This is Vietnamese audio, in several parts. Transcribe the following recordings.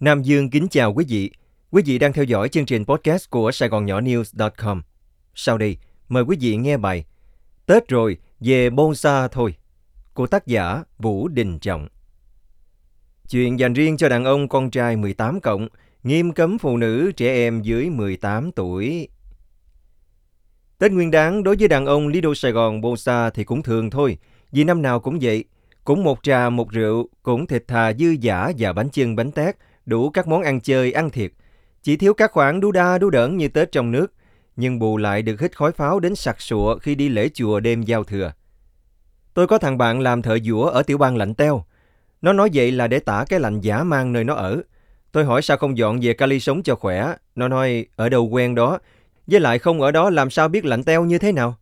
Nam Dương kính chào quý vị. Quý vị đang theo dõi chương trình podcast của Sài Gòn Nhỏ News.com. Sau đây, mời quý vị nghe bài Tết rồi, về Bonsa thôi của tác giả Vũ Đình Trọng. Chuyện dành riêng cho đàn ông con trai 18 cộng, nghiêm cấm phụ nữ trẻ em dưới 18 tuổi. Tết Nguyên đáng đối với đàn ông Lido Sài Gòn Bonsa thì cũng thường thôi, vì năm nào cũng vậy. Cũng một trà một rượu, cũng thịt thà dư giả và bánh chưng bánh tét, đủ các món ăn chơi ăn thiệt. Chỉ thiếu các khoản đu đa đu đỡn như Tết trong nước, nhưng bù lại được hít khói pháo đến sặc sụa khi đi lễ chùa đêm giao thừa. Tôi có thằng bạn làm thợ dũa ở tiểu bang lạnh teo. Nó nói vậy là để tả cái lạnh giả mang nơi nó ở. Tôi hỏi sao không dọn về Cali sống cho khỏe. Nó nói ở đâu quen đó, với lại không ở đó làm sao biết lạnh teo như thế nào.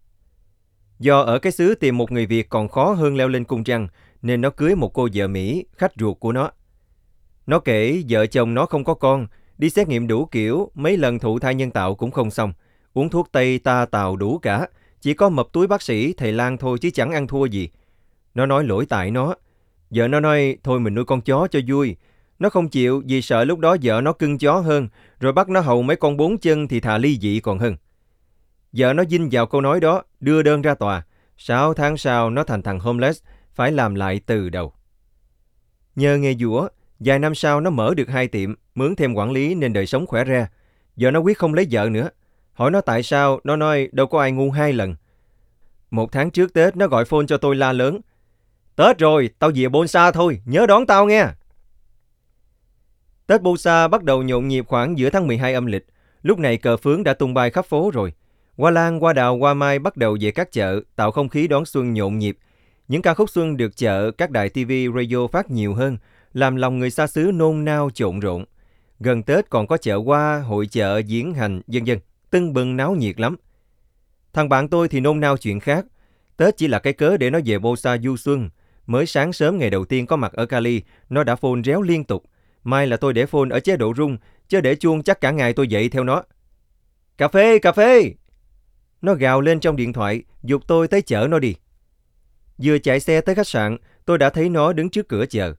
Do ở cái xứ tìm một người Việt còn khó hơn leo lên cung trăng, nên nó cưới một cô vợ Mỹ, khách ruột của nó. Nó kể vợ chồng nó không có con, đi xét nghiệm đủ kiểu, mấy lần thụ thai nhân tạo cũng không xong. Uống thuốc Tây ta tào đủ cả, chỉ có mập túi bác sĩ thầy Lan thôi chứ chẳng ăn thua gì. Nó nói lỗi tại nó. Vợ nó nói thôi mình nuôi con chó cho vui. Nó không chịu vì sợ lúc đó vợ nó cưng chó hơn, rồi bắt nó hầu mấy con bốn chân thì thà ly dị còn hơn. Vợ nó dinh vào câu nói đó, đưa đơn ra tòa. 6 tháng sau nó thành thằng homeless, phải làm lại từ đầu. Nhờ nghề dũa, vài năm sau nó mở được hai tiệm, mướn thêm quản lý nên đời sống khỏe ra. Giờ nó quyết không lấy vợ nữa. Hỏi nó tại sao, nó nói đâu có ai ngu hai lần. Một tháng trước Tết nó gọi phone cho tôi la lớn. Tết rồi, tao về Bonsa thôi, nhớ đón tao nghe. Tết Bonsa bắt đầu nhộn nhịp khoảng giữa tháng 12 âm lịch. Lúc này cờ phướng đã tung bay khắp phố rồi. Hoa lan, hoa đào, hoa mai bắt đầu về các chợ, tạo không khí đón xuân nhộn nhịp. Những ca khúc xuân được chợ, các đài TV, radio phát nhiều hơn, làm lòng người xa xứ nôn nao trộn rộn. Gần Tết còn có chợ hoa, hội chợ, diễn hành, dân dân, tưng bừng náo nhiệt lắm. Thằng bạn tôi thì nôn nao chuyện khác. Tết chỉ là cái cớ để nó về Bosa du xuân. Mới sáng sớm ngày đầu tiên có mặt ở Cali, nó đã phone réo liên tục. Mai là tôi để phone ở chế độ rung, chứ để chuông chắc cả ngày tôi dậy theo nó. Cà phê, cà phê! Nó gào lên trong điện thoại, dục tôi tới chở nó đi. Vừa chạy xe tới khách sạn, tôi đã thấy nó đứng trước cửa chờ.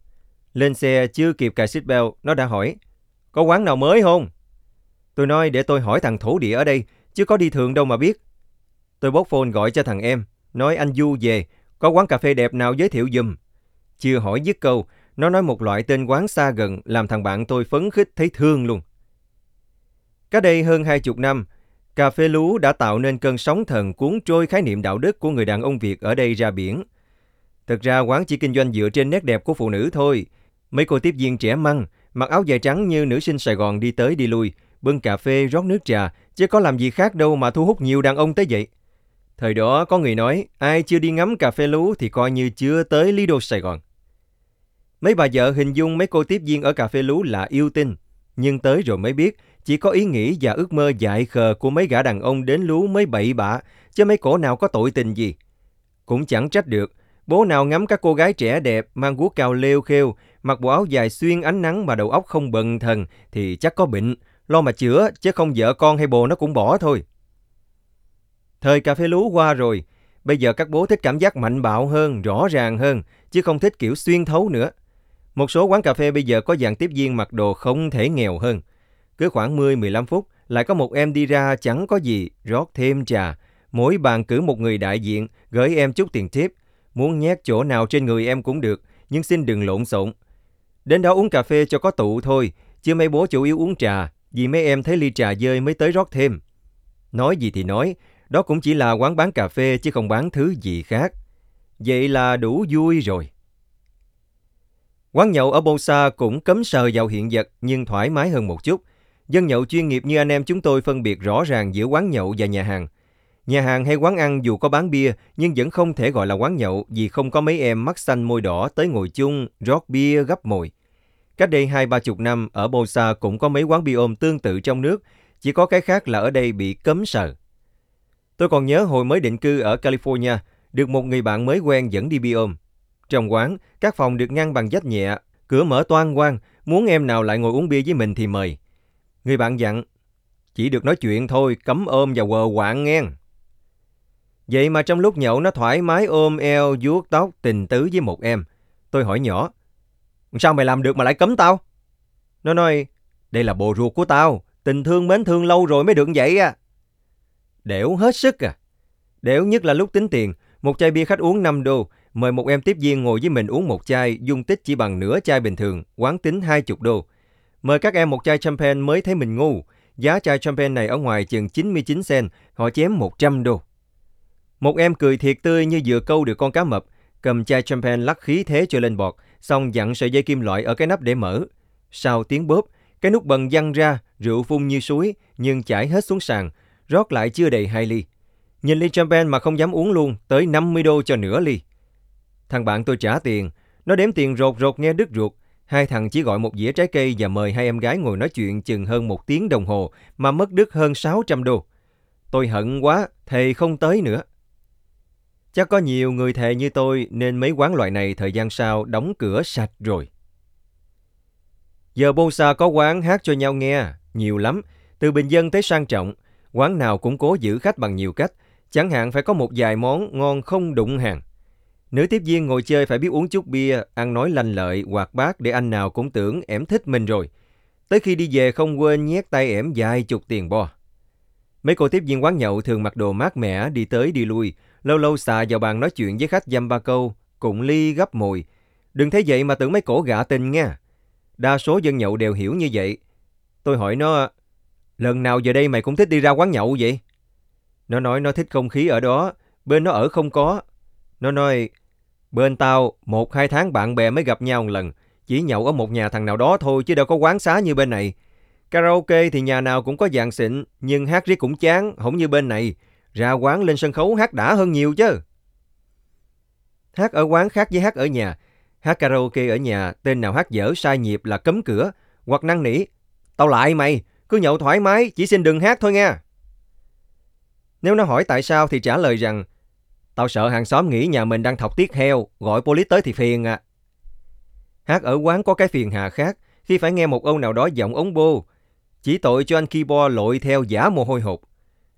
Lên xe chưa kịp cài seatbelt, nó đã hỏi, có quán nào mới không? Tôi nói để tôi hỏi thằng thổ địa ở đây, chứ có đi thường đâu mà biết. Tôi bốc phone gọi cho thằng em, nói anh Du về, có quán cà phê đẹp nào giới thiệu dùm. Chưa hỏi dứt câu, nó nói một loại tên quán xa gần làm thằng bạn tôi phấn khích thấy thương luôn. Cách đây hơn hai chục năm, Cà phê lú đã tạo nên cơn sóng thần cuốn trôi khái niệm đạo đức của người đàn ông Việt ở đây ra biển. Thực ra quán chỉ kinh doanh dựa trên nét đẹp của phụ nữ thôi. Mấy cô tiếp viên trẻ măng, mặc áo dài trắng như nữ sinh Sài Gòn đi tới đi lui, bưng cà phê rót nước trà, chứ có làm gì khác đâu mà thu hút nhiều đàn ông tới vậy. Thời đó có người nói, ai chưa đi ngắm cà phê lú thì coi như chưa tới Lido Sài Gòn. Mấy bà vợ hình dung mấy cô tiếp viên ở cà phê lú là yêu tinh, nhưng tới rồi mới biết chỉ có ý nghĩ và ước mơ dại khờ của mấy gã đàn ông đến lú mới bậy bạ, chứ mấy cổ nào có tội tình gì. Cũng chẳng trách được, bố nào ngắm các cô gái trẻ đẹp, mang guốc cao lêu khêu, mặc bộ áo dài xuyên ánh nắng mà đầu óc không bần thần thì chắc có bệnh, lo mà chữa, chứ không vợ con hay bồ nó cũng bỏ thôi. Thời cà phê lú qua rồi, bây giờ các bố thích cảm giác mạnh bạo hơn, rõ ràng hơn, chứ không thích kiểu xuyên thấu nữa. Một số quán cà phê bây giờ có dàn tiếp viên mặc đồ không thể nghèo hơn. Cứ khoảng 10-15 phút, lại có một em đi ra chẳng có gì, rót thêm trà. Mỗi bàn cử một người đại diện, gửi em chút tiền tip. Muốn nhét chỗ nào trên người em cũng được, nhưng xin đừng lộn xộn. Đến đó uống cà phê cho có tụ thôi, chứ mấy bố chủ yếu uống trà, vì mấy em thấy ly trà dơi mới tới rót thêm. Nói gì thì nói, đó cũng chỉ là quán bán cà phê chứ không bán thứ gì khác. Vậy là đủ vui rồi. Quán nhậu ở Bosa cũng cấm sờ vào hiện vật nhưng thoải mái hơn một chút – Dân nhậu chuyên nghiệp như anh em chúng tôi phân biệt rõ ràng giữa quán nhậu và nhà hàng. Nhà hàng hay quán ăn dù có bán bia nhưng vẫn không thể gọi là quán nhậu vì không có mấy em mắt xanh môi đỏ tới ngồi chung, rót bia gấp mồi. Cách đây hai ba chục năm, ở Bosa cũng có mấy quán bia ôm tương tự trong nước, chỉ có cái khác là ở đây bị cấm sờ. Tôi còn nhớ hồi mới định cư ở California, được một người bạn mới quen dẫn đi bia ôm. Trong quán, các phòng được ngăn bằng dách nhẹ, cửa mở toan quang, muốn em nào lại ngồi uống bia với mình thì mời. Người bạn dặn, chỉ được nói chuyện thôi, cấm ôm và quờ quạng ngang. Vậy mà trong lúc nhậu nó thoải mái ôm eo, vuốt tóc, tình tứ với một em. Tôi hỏi nhỏ, sao mày làm được mà lại cấm tao? Nó nói, đây là bồ ruột của tao, tình thương mến thương lâu rồi mới được vậy à. Đẻo hết sức à. Đẻo nhất là lúc tính tiền, một chai bia khách uống 5 đô, mời một em tiếp viên ngồi với mình uống một chai, dung tích chỉ bằng nửa chai bình thường, quán tính 20 đô. Mời các em một chai champagne mới thấy mình ngu, giá chai champagne này ở ngoài chừng 99 cent, họ chém 100 đô. Một em cười thiệt tươi như vừa câu được con cá mập, cầm chai champagne lắc khí thế cho lên bọt, xong dặn sợi dây kim loại ở cái nắp để mở. Sau tiếng bóp, cái nút bần văng ra, rượu phun như suối, nhưng chảy hết xuống sàn, rót lại chưa đầy hai ly. Nhìn ly champagne mà không dám uống luôn, tới 50 đô cho nửa ly. Thằng bạn tôi trả tiền, nó đếm tiền rột rột nghe đứt ruột. Hai thằng chỉ gọi một dĩa trái cây và mời hai em gái ngồi nói chuyện chừng hơn một tiếng đồng hồ mà mất đứt hơn 600 đô. Tôi hận quá, thề không tới nữa. Chắc có nhiều người thề như tôi nên mấy quán loại này thời gian sau đóng cửa sạch rồi. Giờ Bosa có quán hát cho nhau nghe, nhiều lắm, từ bình dân tới sang trọng. Quán nào cũng cố giữ khách bằng nhiều cách, chẳng hạn phải có một vài món ngon không đụng hàng. Nữ tiếp viên ngồi chơi phải biết uống chút bia, ăn nói lanh lợi, hoạt bát để anh nào cũng tưởng ẻm thích mình rồi. Tới khi đi về không quên nhét tay ẻm vài chục tiền bo. Mấy cô tiếp viên quán nhậu thường mặc đồ mát mẻ, đi tới đi lui, lâu lâu xà vào bàn nói chuyện với khách dăm ba câu, cùng ly gấp mùi Đừng thấy vậy mà tưởng mấy cổ gạ tình nha. Đa số dân nhậu đều hiểu như vậy. Tôi hỏi nó, lần nào giờ đây mày cũng thích đi ra quán nhậu vậy? Nó nói nó thích không khí ở đó, bên nó ở không có. Nó nói, bên tao, một hai tháng bạn bè mới gặp nhau một lần, chỉ nhậu ở một nhà thằng nào đó thôi chứ đâu có quán xá như bên này. Karaoke thì nhà nào cũng có dạng xịn, nhưng hát riết cũng chán, không như bên này. Ra quán lên sân khấu hát đã hơn nhiều chứ. Hát ở quán khác với hát ở nhà. Hát karaoke ở nhà, tên nào hát dở sai nhịp là cấm cửa, hoặc năn nỉ. Tao lại mày, cứ nhậu thoải mái, chỉ xin đừng hát thôi nha. Nếu nó hỏi tại sao thì trả lời rằng Tao sợ hàng xóm nghĩ nhà mình đang thọc tiết heo, gọi police tới thì phiền à. Hát ở quán có cái phiền hà khác, khi phải nghe một ông nào đó giọng ống bô, chỉ tội cho anh keyboard lội theo giả mồ hôi hột.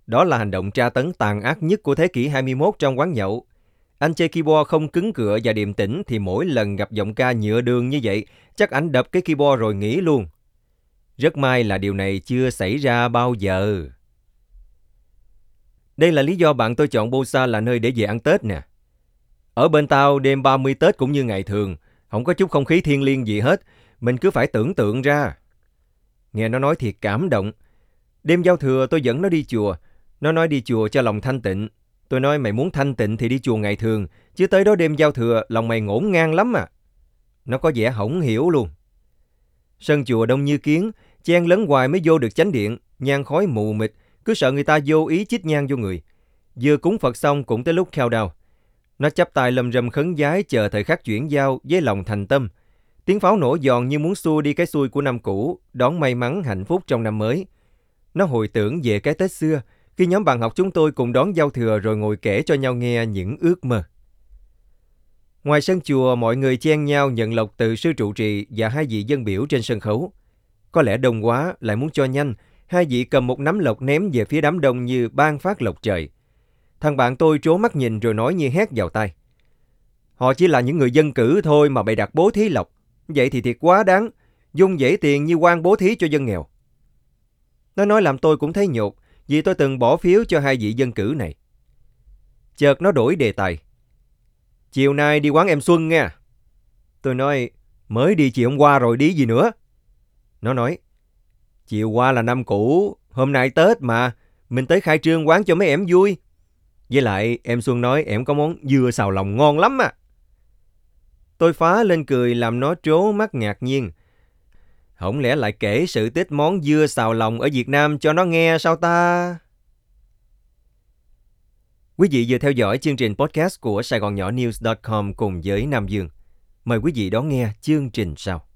Đó là hành động tra tấn tàn ác nhất của thế kỷ 21 trong quán nhậu. Anh chơi keyboard không cứng cựa và điềm tĩnh thì mỗi lần gặp giọng ca nhựa đường như vậy, chắc anh đập cái keyboard rồi nghỉ luôn. Rất may là điều này chưa xảy ra bao giờ. Đây là lý do bạn tôi chọn Bosa là nơi để về ăn Tết nè. Ở bên tao đêm 30 Tết cũng như ngày thường, không có chút không khí thiên liêng gì hết, mình cứ phải tưởng tượng ra. Nghe nó nói thiệt cảm động. Đêm giao thừa tôi dẫn nó đi chùa, nó nói đi chùa cho lòng thanh tịnh. Tôi nói mày muốn thanh tịnh thì đi chùa ngày thường, chứ tới đó đêm giao thừa lòng mày ngổn ngang lắm à. Nó có vẻ hổng hiểu luôn. Sân chùa đông như kiến, chen lấn hoài mới vô được chánh điện, nhang khói mù mịt, cứ sợ người ta vô ý chích nhang vô người. Vừa cúng Phật xong cũng tới lúc countdown. Nó chắp tay lầm rầm khấn giái chờ thời khắc chuyển giao với lòng thành tâm. Tiếng pháo nổ giòn như muốn xua đi cái xui của năm cũ, đón may mắn hạnh phúc trong năm mới. Nó hồi tưởng về cái Tết xưa, khi nhóm bạn học chúng tôi cùng đón giao thừa rồi ngồi kể cho nhau nghe những ước mơ. Ngoài sân chùa, mọi người chen nhau nhận lộc từ sư trụ trì và hai vị dân biểu trên sân khấu. Có lẽ đông quá, lại muốn cho nhanh, hai vị cầm một nắm lộc ném về phía đám đông như ban phát lộc trời. Thằng bạn tôi trố mắt nhìn rồi nói như hét vào tay. Họ chỉ là những người dân cử thôi mà bày đặt bố thí lộc. Vậy thì thiệt quá đáng, dung dễ tiền như quan bố thí cho dân nghèo. Nó nói làm tôi cũng thấy nhột, vì tôi từng bỏ phiếu cho hai vị dân cử này. Chợt nó đổi đề tài. Chiều nay đi quán em Xuân nha. Tôi nói, mới đi chiều hôm qua rồi đi gì nữa. Nó nói, chiều qua là năm cũ, hôm nay Tết mà, mình tới khai trương quán cho mấy em vui. Với lại em Xuân nói em có món dưa xào lòng ngon lắm à. Tôi phá lên cười làm nó trố mắt ngạc nhiên. Không lẽ lại kể sự tích món dưa xào lòng ở Việt Nam cho nó nghe sao ta? Quý vị vừa theo dõi chương trình podcast của Sài Gòn Nhỏ News.com cùng với Nam Dương. Mời quý vị đón nghe chương trình sau.